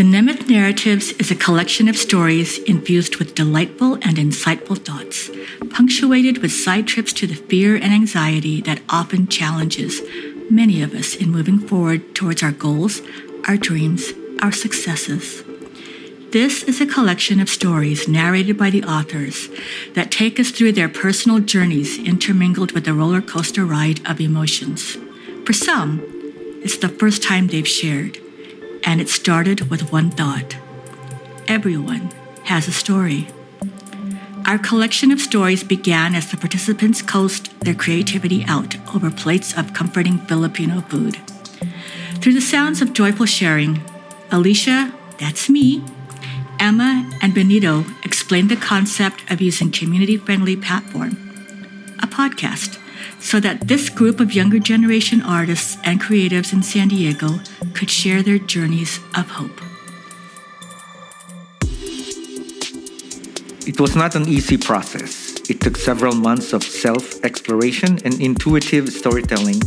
The Nemeth Narratives is a collection of stories infused with delightful and insightful thoughts, punctuated with side trips to the fear and anxiety that often challenges many of us in moving forward towards our goals, our dreams, our successes. This is a collection of stories narrated by the authors that take us through their personal journeys intermingled with the roller coaster ride of emotions. For some, it's the first time they've shared, and it started with one thought everyone has a story. Our collection of stories began as the participants coasted their creativity out over plates of comforting Filipino food. Through the sounds of joyful sharing, Alicia, that's me, Emma, and Benito explained the concept of using community friendly platform, a podcast, so that this group of younger generation artists and creatives in San Diego could share their journeys of hope. It was not an easy process. It took several months of self exploration and intuitive storytelling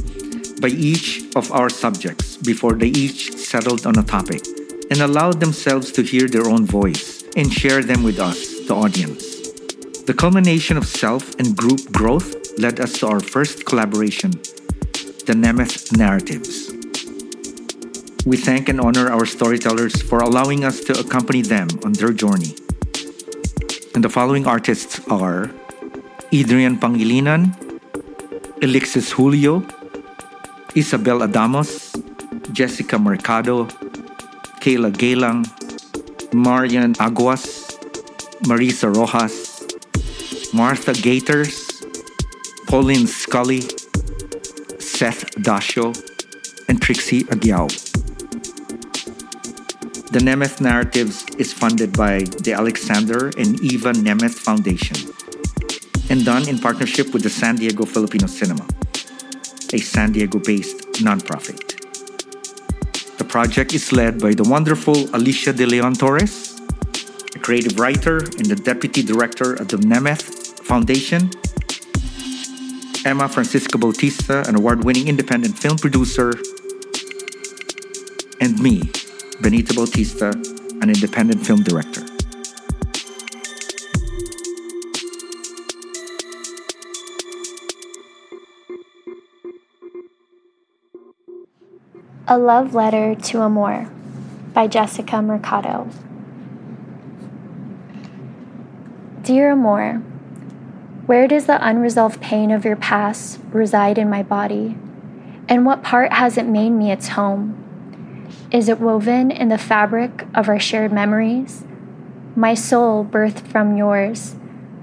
by each of our subjects before they each settled on a topic and allowed themselves to hear their own voice and share them with us, the audience. The culmination of self and group growth led us to our first collaboration, the Nemeth Narratives. We thank and honor our storytellers for allowing us to accompany them on their journey. And the following artists are Adrian Pangilinan, Alexis Julio, Isabel Adamos, Jessica Mercado, Kayla Galang, Marian Aguas, Marisa Rojas, Martha Gators, Pauline Scully, Seth Dasho, and Trixie Aguiao. The Nemeth Narratives is funded by the Alexander and Eva Nemeth Foundation and done in partnership with the San Diego Filipino Cinema, a San Diego based nonprofit. The project is led by the wonderful Alicia De Leon Torres, a creative writer and the deputy director of the Nemeth Foundation, Emma Francisco Bautista, an award winning independent film producer, and me, Benito Bautista, an independent film director. A Love Letter to Amor by Jessica Mercado. Dear Amor, where does the unresolved pain of your past reside in my body? And what part has it made me its home? Is it woven in the fabric of our shared memories? My soul birthed from yours,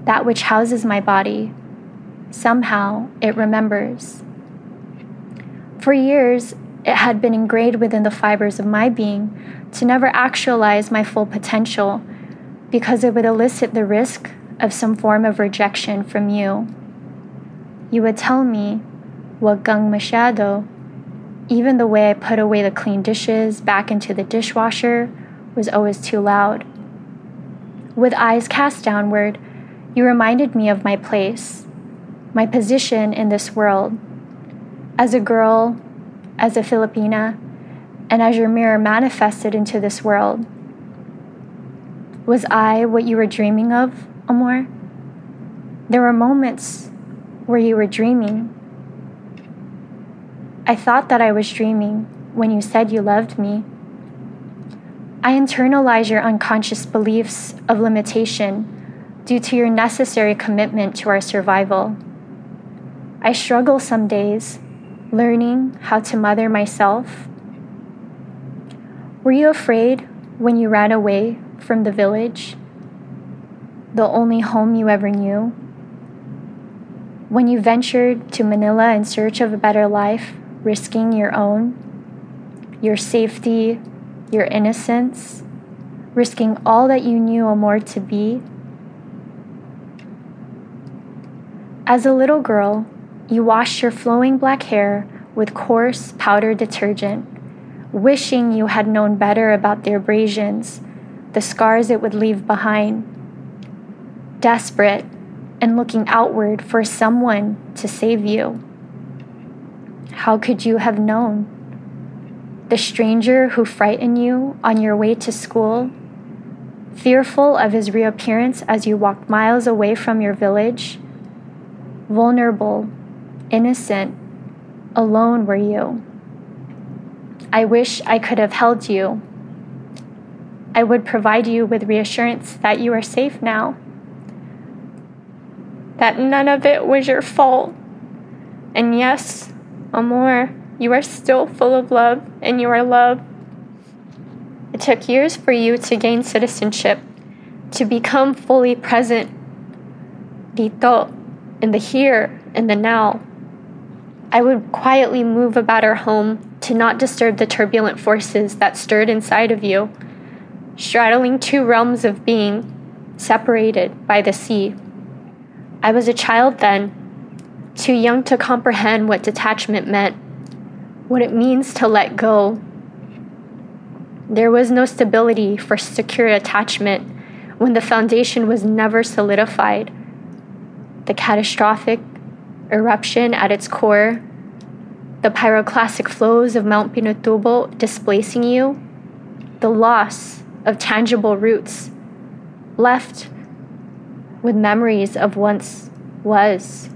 that which houses my body. Somehow it remembers. For years, it had been ingrained within the fibers of my being to never actualize my full potential because it would elicit the risk of some form of rejection from you. You would tell me, wag kang masyado, even the way I put away the clean dishes back into the dishwasher was always too loud. With eyes cast downward, you reminded me of my place, my position in this world. As a girl, as a Filipina, and as your mirror manifested into this world. Was I what you were dreaming of, Amor? There were moments where you were dreaming I thought that I was dreaming when you said you loved me. I internalize your unconscious beliefs of limitation due to your necessary commitment to our survival. I struggle some days learning how to mother myself. Were you afraid when you ran away from the village, the only home you ever knew? When you ventured to Manila in search of a better life, risking your own, your safety, your innocence, risking all that you knew Amor to be. As a little girl, you washed your flowing black hair with coarse powder detergent, wishing you had known better about the abrasions, the scars it would leave behind. Desperate and looking outward for someone to save you. How could you have known? the stranger who frightened you on your way to school, fearful of his reappearance as you walked miles away from your village, vulnerable, innocent, alone were you. I wish I could have held you. I would provide you with reassurance that you are safe now, that none of it was your fault. And yes, Amor, you are still full of love and you are loved. It took years for you to gain citizenship, to become fully present, dito, in the here and the now. I would quietly move about our home to not disturb the turbulent forces that stirred inside of you, straddling two realms of being, separated by the sea. I was a child then, too young to comprehend what detachment meant, what it means to let go. There was no stability for secure attachment when the foundation was never solidified. The catastrophic eruption at its core, the pyroclastic flows of Mount Pinatubo displacing you, the loss of tangible roots, left with memories of once was,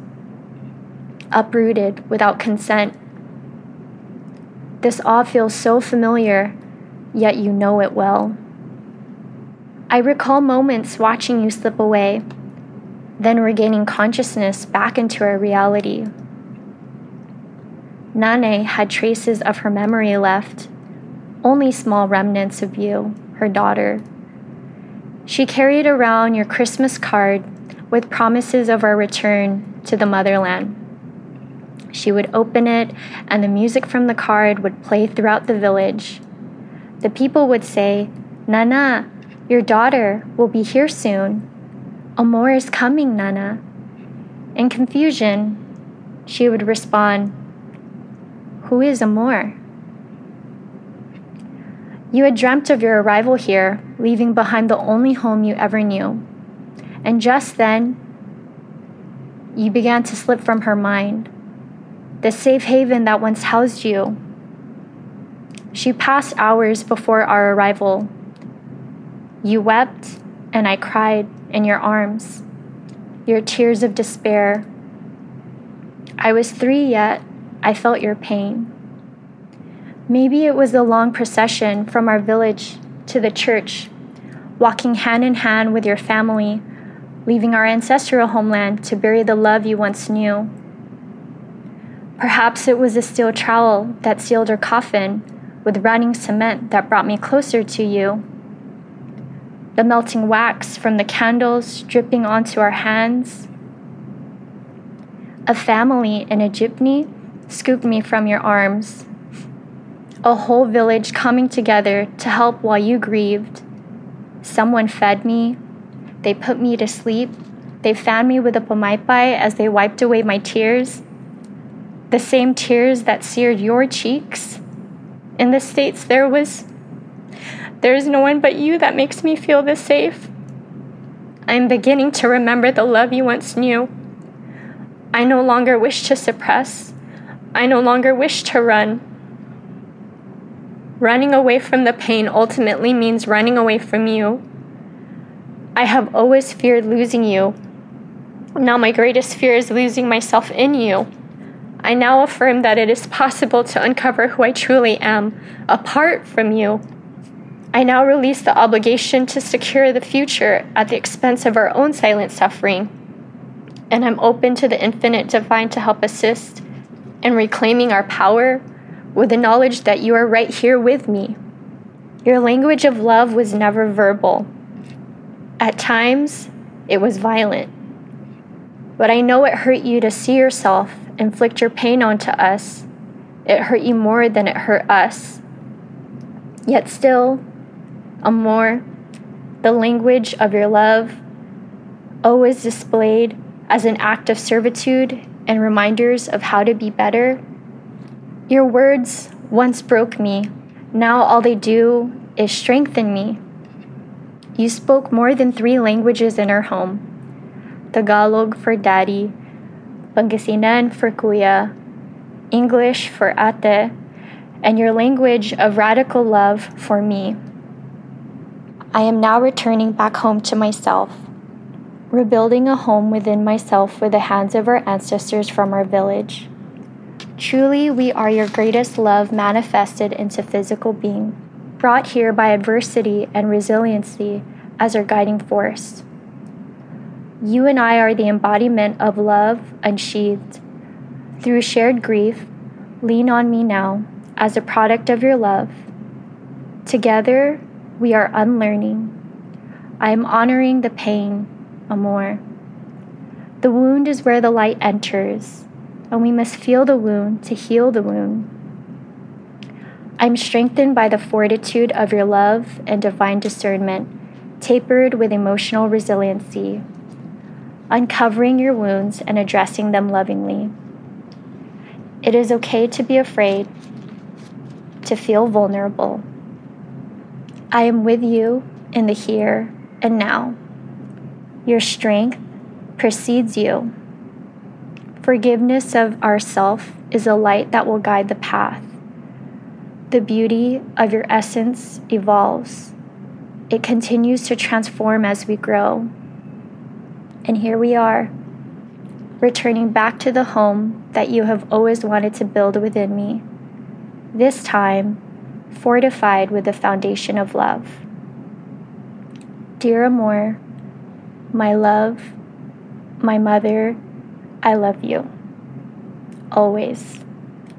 uprooted without consent. This all feels so familiar, yet you know it well. I recall moments watching you slip away then regaining consciousness back into our reality. Nane had traces of her memory left, only small remnants of you, her daughter. She carried around your Christmas card with promises of our return to the motherland. She would open it, and the music from the card would play throughout the village. The people would say, Nana, your daughter will be here soon. Amor is coming, Nana. In confusion, she would respond, Who is Amor? You had dreamt of your arrival here, leaving behind the only home you ever knew. And just then, you began to slip from her mind, the safe haven that once housed you. She passed hours before our arrival. You wept, and I cried in your arms, your tears of despair. I was three yet, I felt your pain. Maybe it was the long procession from our village to the church, walking hand in hand with your family, leaving our ancestral homeland to bury the love you once knew. Perhaps it was the steel trowel that sealed her coffin with running cement that brought me closer to you the melting wax from the candles dripping onto our hands. A family in a jeepney scooped me from your arms. A whole village coming together to help while you grieved. Someone fed me. They put me to sleep. They fanned me with a pamaypay as they wiped away my tears. The same tears that seared your cheeks. In the States, there was there is no one but you that makes me feel this safe. I am beginning to remember the love you once knew. I no longer wish to suppress. I no longer wish to run. Running away from the pain ultimately means running away from you. I have always feared losing you. Now, my greatest fear is losing myself in you. I now affirm that it is possible to uncover who I truly am apart from you. I now release the obligation to secure the future at the expense of our own silent suffering. And I'm open to the infinite divine to help assist in reclaiming our power with the knowledge that you are right here with me. Your language of love was never verbal. At times, it was violent. But I know it hurt you to see yourself inflict your pain onto us. It hurt you more than it hurt us. Yet still, Amor, the language of your love, always displayed as an act of servitude and reminders of how to be better. Your words once broke me, now all they do is strengthen me. You spoke more than three languages in our home Tagalog for daddy, Pangasinan for kuya, English for ate, and your language of radical love for me. I am now returning back home to myself, rebuilding a home within myself with the hands of our ancestors from our village. Truly, we are your greatest love manifested into physical being, brought here by adversity and resiliency as our guiding force. You and I are the embodiment of love unsheathed. Through shared grief, lean on me now as a product of your love. Together, we are unlearning. I am honoring the pain, amor. The wound is where the light enters, and we must feel the wound to heal the wound. I'm strengthened by the fortitude of your love and divine discernment, tapered with emotional resiliency, uncovering your wounds and addressing them lovingly. It is okay to be afraid, to feel vulnerable. I am with you in the here and now. Your strength precedes you. Forgiveness of ourself is a light that will guide the path. The beauty of your essence evolves. It continues to transform as we grow. And here we are, returning back to the home that you have always wanted to build within me, this time fortified with the foundation of love. Dear Amor, my love, my mother, I love you. Always,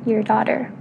your daughter.